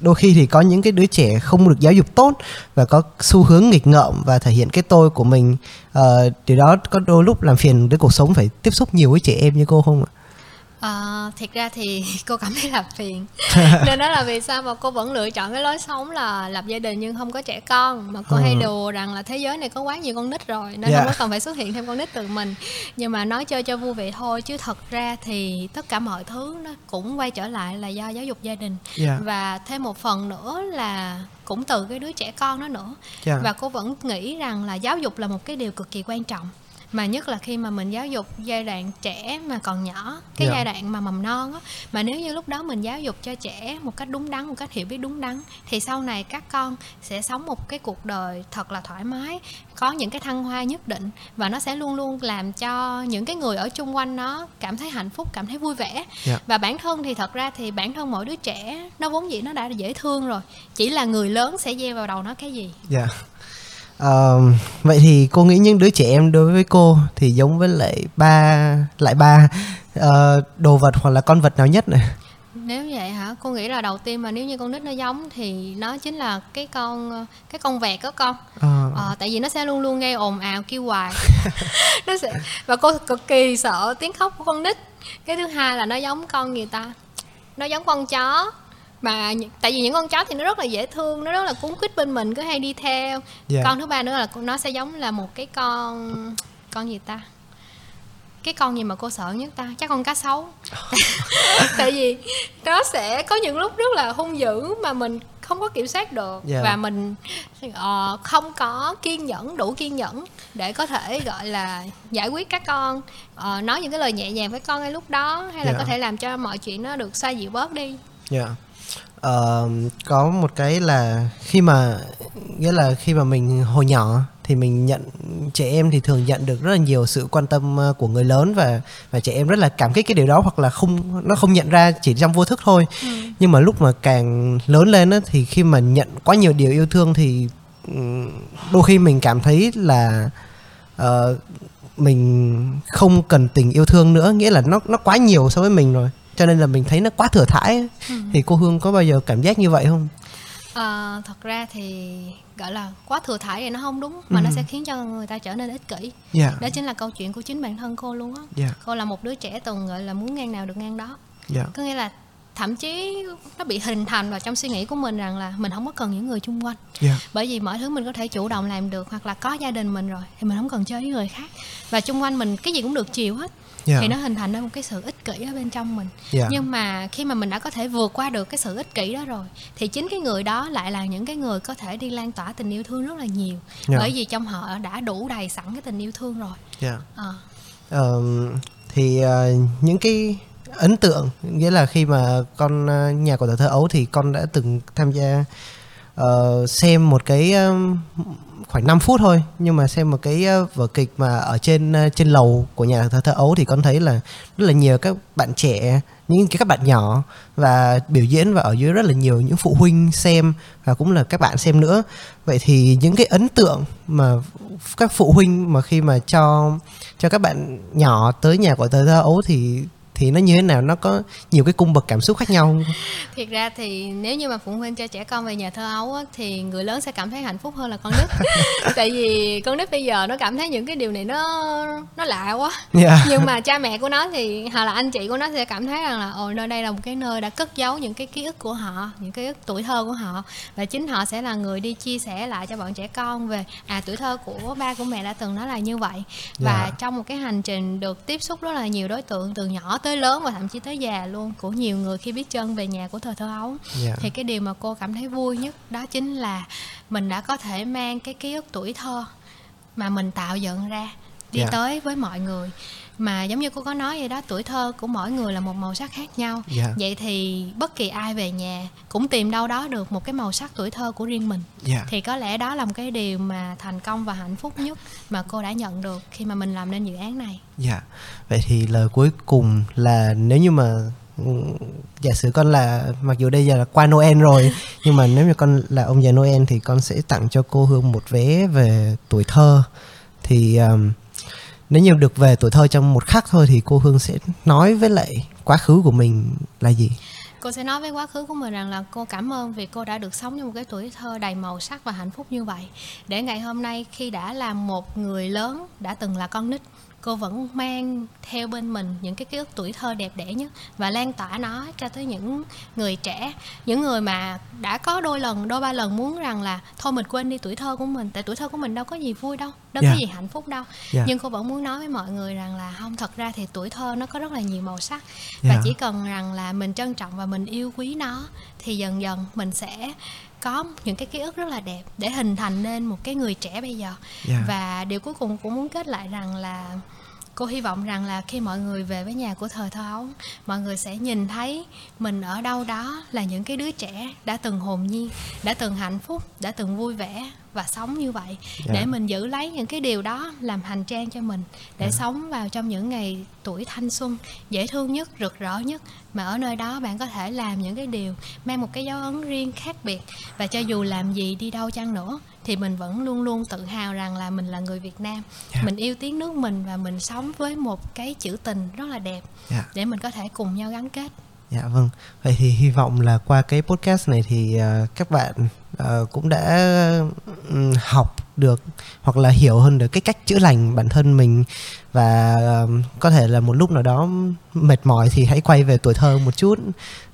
đôi khi thì có những cái đứa trẻ không được giáo dục tốt và có xu hướng nghịch ngợm và thể hiện cái tôi của mình uh, điều đó có đôi lúc làm phiền đến cuộc sống phải tiếp xúc nhiều với trẻ em như cô không ạ À, thiệt ra thì cô cảm thấy là phiền nên đó là vì sao mà cô vẫn lựa chọn cái lối sống là lập gia đình nhưng không có trẻ con mà cô ừ. hay đùa rằng là thế giới này có quá nhiều con nít rồi nên yeah. không dạ. có cần phải xuất hiện thêm con nít từ mình nhưng mà nói chơi cho vui vậy thôi chứ thật ra thì tất cả mọi thứ nó cũng quay trở lại là do giáo dục gia đình yeah. Dạ. và thêm một phần nữa là cũng từ cái đứa trẻ con đó nữa yeah. Dạ. và cô vẫn nghĩ rằng là giáo dục là một cái điều cực kỳ quan trọng mà nhất là khi mà mình giáo dục giai đoạn trẻ mà còn nhỏ cái yeah. Dạ. giai đoạn mà mầm non á mà nếu như lúc đó mình giáo dục cho trẻ một cách đúng đắn một cách hiểu biết đúng đắn thì sau này các con sẽ sống một cái cuộc đời thật là thoải mái có những cái thăng hoa nhất định và nó sẽ luôn luôn làm cho những cái người ở chung quanh nó cảm thấy hạnh phúc cảm thấy vui vẻ yeah. Dạ. và bản thân thì thật ra thì bản thân mỗi đứa trẻ nó vốn dĩ nó đã dễ thương rồi chỉ là người lớn sẽ gieo vào đầu nó cái gì yeah Uh, vậy thì cô nghĩ những đứa trẻ em đối với cô thì giống với lại ba lại ba uh, đồ vật hoặc là con vật nào nhất này? Nếu vậy hả? Cô nghĩ là đầu tiên mà nếu như con nít nó giống thì nó chính là cái con cái con vẹt đó con. À. ờ, tại vì nó sẽ luôn luôn gây ồn ào kêu hoài. Nó sẽ và cô cực kỳ sợ tiếng khóc của con nít. Cái thứ hai là nó giống con người ta. Nó giống con chó mà tại vì những con chó thì nó rất là dễ thương nó rất là cuốn quýt bên mình cứ hay đi theo yeah. Dạ. con thứ ba nữa là nó sẽ giống là một cái con con gì ta cái con gì mà cô sợ nhất ta chắc con cá sấu tại vì nó sẽ có những lúc rất là hung dữ mà mình không có kiểm soát được yeah. Dạ. và mình uh, không có kiên nhẫn đủ kiên nhẫn để có thể gọi là giải quyết các con uh, nói những cái lời nhẹ nhàng với con ngay lúc đó hay là yeah. Dạ. có thể làm cho mọi chuyện nó được xoa dịu bớt đi yeah uh, có một cái là khi mà nghĩa là khi mà mình hồi nhỏ thì mình nhận trẻ em thì thường nhận được rất là nhiều sự quan tâm ờ, của người lớn và và trẻ em rất là cảm kích cái điều đó hoặc là không nó không nhận ra chỉ trong vô thức thôi ừ. nhưng mà lúc mà càng lớn lên á, thì khi mà nhận quá nhiều điều yêu thương thì đôi khi mình cảm thấy là uh, mình không cần tình yêu thương nữa nghĩa là nó nó quá nhiều so với mình rồi cho nên là mình thấy nó quá thừa thãi ừ. thì cô hương có bao giờ cảm giác như vậy không? Ờ, thật ra thì gọi là quá thừa thải thì nó không đúng mà Ừ. nó sẽ khiến cho người ta trở nên ích kỷ. Dạ. Đó chính là câu chuyện của chính bản thân cô luôn á. Dạ. Cô là một đứa trẻ từng gọi là muốn ngang nào được ngang đó. Dạ. Có nghĩa là thậm chí nó bị hình thành vào trong suy nghĩ của mình rằng là mình không có cần những người chung quanh. Dạ. Bởi vì mọi thứ mình có thể chủ động làm được hoặc là có gia đình mình rồi thì mình không cần chơi với người khác. Và chung quanh mình cái gì cũng được chiều hết dạ. Thì nó hình thành ra một cái sự ích kỷ ở bên trong mình. Dạ. Nhưng mà khi mà mình đã có thể vượt qua được cái sự ích kỷ đó rồi thì chính cái người đó lại là những cái người có thể đi lan tỏa tình yêu thương rất là nhiều. Dạ. bởi vì trong họ đã đủ đầy sẵn cái tình yêu thương rồi. Dạ. Ờ. Ờm, thì ờ, những cái ấn tượng nghĩa là khi mà con ờ, nhà của tuổi thơ ấu thì con đã từng tham gia ờ, xem một cái ờm, khoảng 5 phút thôi. Nhưng mà xem một cái ờ, vở kịch mà ở trên ờ, trên lầu của nhà thờ thơ ấu thì con thấy là rất là nhiều các bạn trẻ, những cái các bạn nhỏ và biểu diễn và ở dưới rất là nhiều những phụ huynh xem và cũng là các bạn xem nữa. Vậy thì những cái ấn tượng mà các phụ huynh mà khi mà cho cho các bạn nhỏ tới nhà của thờ thơ ấu thì thì nó như thế nào nó có nhiều cái cung bậc cảm xúc khác nhau không? thiệt ra thì nếu như mà phụ huynh cho trẻ con về nhà thơ ấu á, thì người lớn sẽ cảm thấy hạnh phúc hơn là con nít tại vì con nít bây giờ nó cảm thấy những cái điều này nó nó lạ quá Dạ. nhưng mà cha mẹ của nó thì hoặc là anh chị của nó sẽ cảm thấy rằng là ồ nơi đây là một cái nơi đã cất giấu những cái ký ức của họ những ký ức tuổi thơ của họ và chính họ sẽ là người đi chia sẻ lại cho bọn trẻ con về à tuổi thơ của ba của mẹ đã từng nói là như vậy và Dạ. trong một cái hành trình được tiếp xúc rất là nhiều đối tượng từ nhỏ tới lớn và thậm chí tới già luôn của nhiều người khi biết chân về nhà của thời thơ ấu Dạ. thì cái điều mà cô cảm thấy vui nhất đó chính là mình đã có thể mang cái ký ức tuổi thơ mà mình tạo dựng ra đi Dạ. tới với mọi người mà giống như cô có nói vậy đó tuổi thơ của mỗi người là một màu sắc khác nhau Dạ. vậy thì bất kỳ ai về nhà cũng tìm đâu đó được một cái màu sắc tuổi thơ của riêng mình Dạ. thì có lẽ đó là một cái điều mà thành công và hạnh phúc nhất mà cô đã nhận được khi mà mình làm nên dự án này Dạ. Vậy thì lời cuối cùng là nếu như mà giả sử con là mặc dù đây giờ là qua Noel rồi nhưng mà nếu như con là ông già Noel thì con sẽ tặng cho cô Hương một vé về tuổi thơ. Thì um, nếu như được về tuổi thơ trong một khắc thôi thì cô Hương sẽ nói với lại quá khứ của mình là gì? cô sẽ nói với quá khứ của mình rằng là cô cảm ơn vì cô đã được sống trong một cái tuổi thơ đầy màu sắc và hạnh phúc như vậy để ngày hôm nay khi đã là một người lớn đã từng là con nít cô vẫn mang theo bên mình những cái ký ức tuổi thơ đẹp đẽ nhất và lan tỏa nó cho tới những người trẻ những người mà đã có đôi lần đôi ba lần muốn rằng là thôi mình quên đi tuổi thơ của mình tại tuổi thơ của mình đâu có gì vui đâu đâu Dạ. có gì hạnh phúc đâu Dạ. nhưng cô vẫn muốn nói với mọi người rằng là không thật ra thì tuổi thơ nó có rất là nhiều màu sắc Dạ. và chỉ cần rằng là mình trân trọng và mình yêu quý nó thì dần dần mình sẽ có những cái ký ức rất là đẹp để hình thành nên một cái người trẻ bây giờ Dạ. và điều cuối cùng cũng muốn kết lại rằng là cô hy vọng rằng là khi mọi người về với nhà của thời thơ ấu mọi người sẽ nhìn thấy mình ở đâu đó là những cái đứa trẻ đã từng hồn nhiên, đã từng hạnh phúc, đã từng vui vẻ và sống như vậy Dạ. để mình giữ lấy những cái điều đó làm hành trang cho mình để sống vào trong những ngày tuổi thanh xuân dễ thương nhất rực rỡ nhất mà ở nơi đó bạn có thể làm những cái điều mang một cái dấu ấn riêng khác biệt và cho dù làm gì đi đâu chăng nữa thì mình vẫn luôn luôn tự hào rằng là mình là người Việt Nam Dạ. mình yêu tiếng nước mình và mình sống với một cái chữ tình rất là đẹp Dạ. để mình có thể cùng nhau gắn kết Dạ vâng. Vậy thì hy vọng là qua cái podcast này thì ờ, các bạn Ờ, cũng đã học được hoặc là hiểu hơn được cái cách chữa lành bản thân mình và có thể là một lúc nào đó mệt mỏi thì hãy quay về tuổi thơ một chút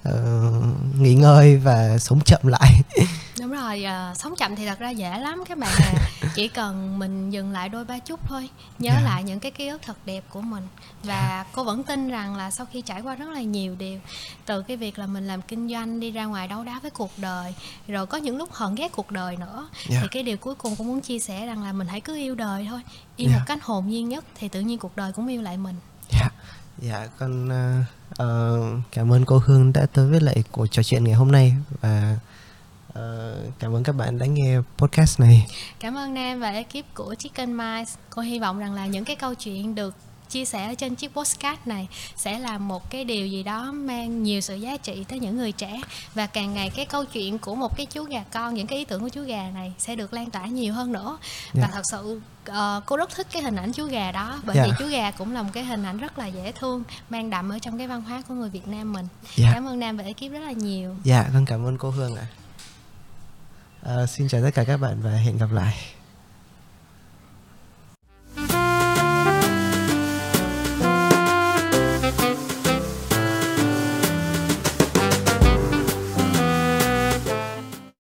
ờ, nghỉ ngơi và sống chậm lại. đúng rồi à, sống chậm thì thật ra dễ lắm các bạn à chỉ cần mình dừng lại đôi ba chút thôi nhớ Dạ. lại những cái ký ức thật đẹp của mình và cô vẫn tin rằng là sau khi trải qua rất là nhiều điều từ cái việc là mình làm kinh doanh đi ra ngoài đấu đá với cuộc đời rồi có những lúc hận ghét cuộc đời nữa Dạ. thì cái điều cuối cùng cũng muốn chia sẻ rằng là mình hãy cứ yêu đời thôi yêu Dạ. một cách hồn nhiên nhất thì tự nhiên cuộc đời cũng yêu lại mình Dạ, dạ con ờ, uh, cảm ơn cô Hương đã tới với lại cuộc trò chuyện ngày hôm nay và uh, cảm ơn các bạn đã nghe podcast này. Cảm ơn Nam và ekip của Chicken Mice. Cô hy vọng rằng là những cái câu chuyện được chia sẻ ở trên chiếc postcard này sẽ là một cái điều gì đó mang nhiều sự giá trị tới những người trẻ và càng ngày cái câu chuyện của một cái chú gà con những cái ý tưởng của chú gà này sẽ được lan tỏa nhiều hơn nữa và Dạ. thật sự ờ, cô rất thích cái hình ảnh chú gà đó bởi Dạ. vì chú gà cũng là một cái hình ảnh rất là dễ thương mang đậm ở trong cái văn hóa của người Việt Nam mình Dạ. cảm ơn Nam và ekip rất là nhiều Dạ, con cảm ơn cô Hương ạ. uh, xin chào tất cả các bạn và hẹn gặp lại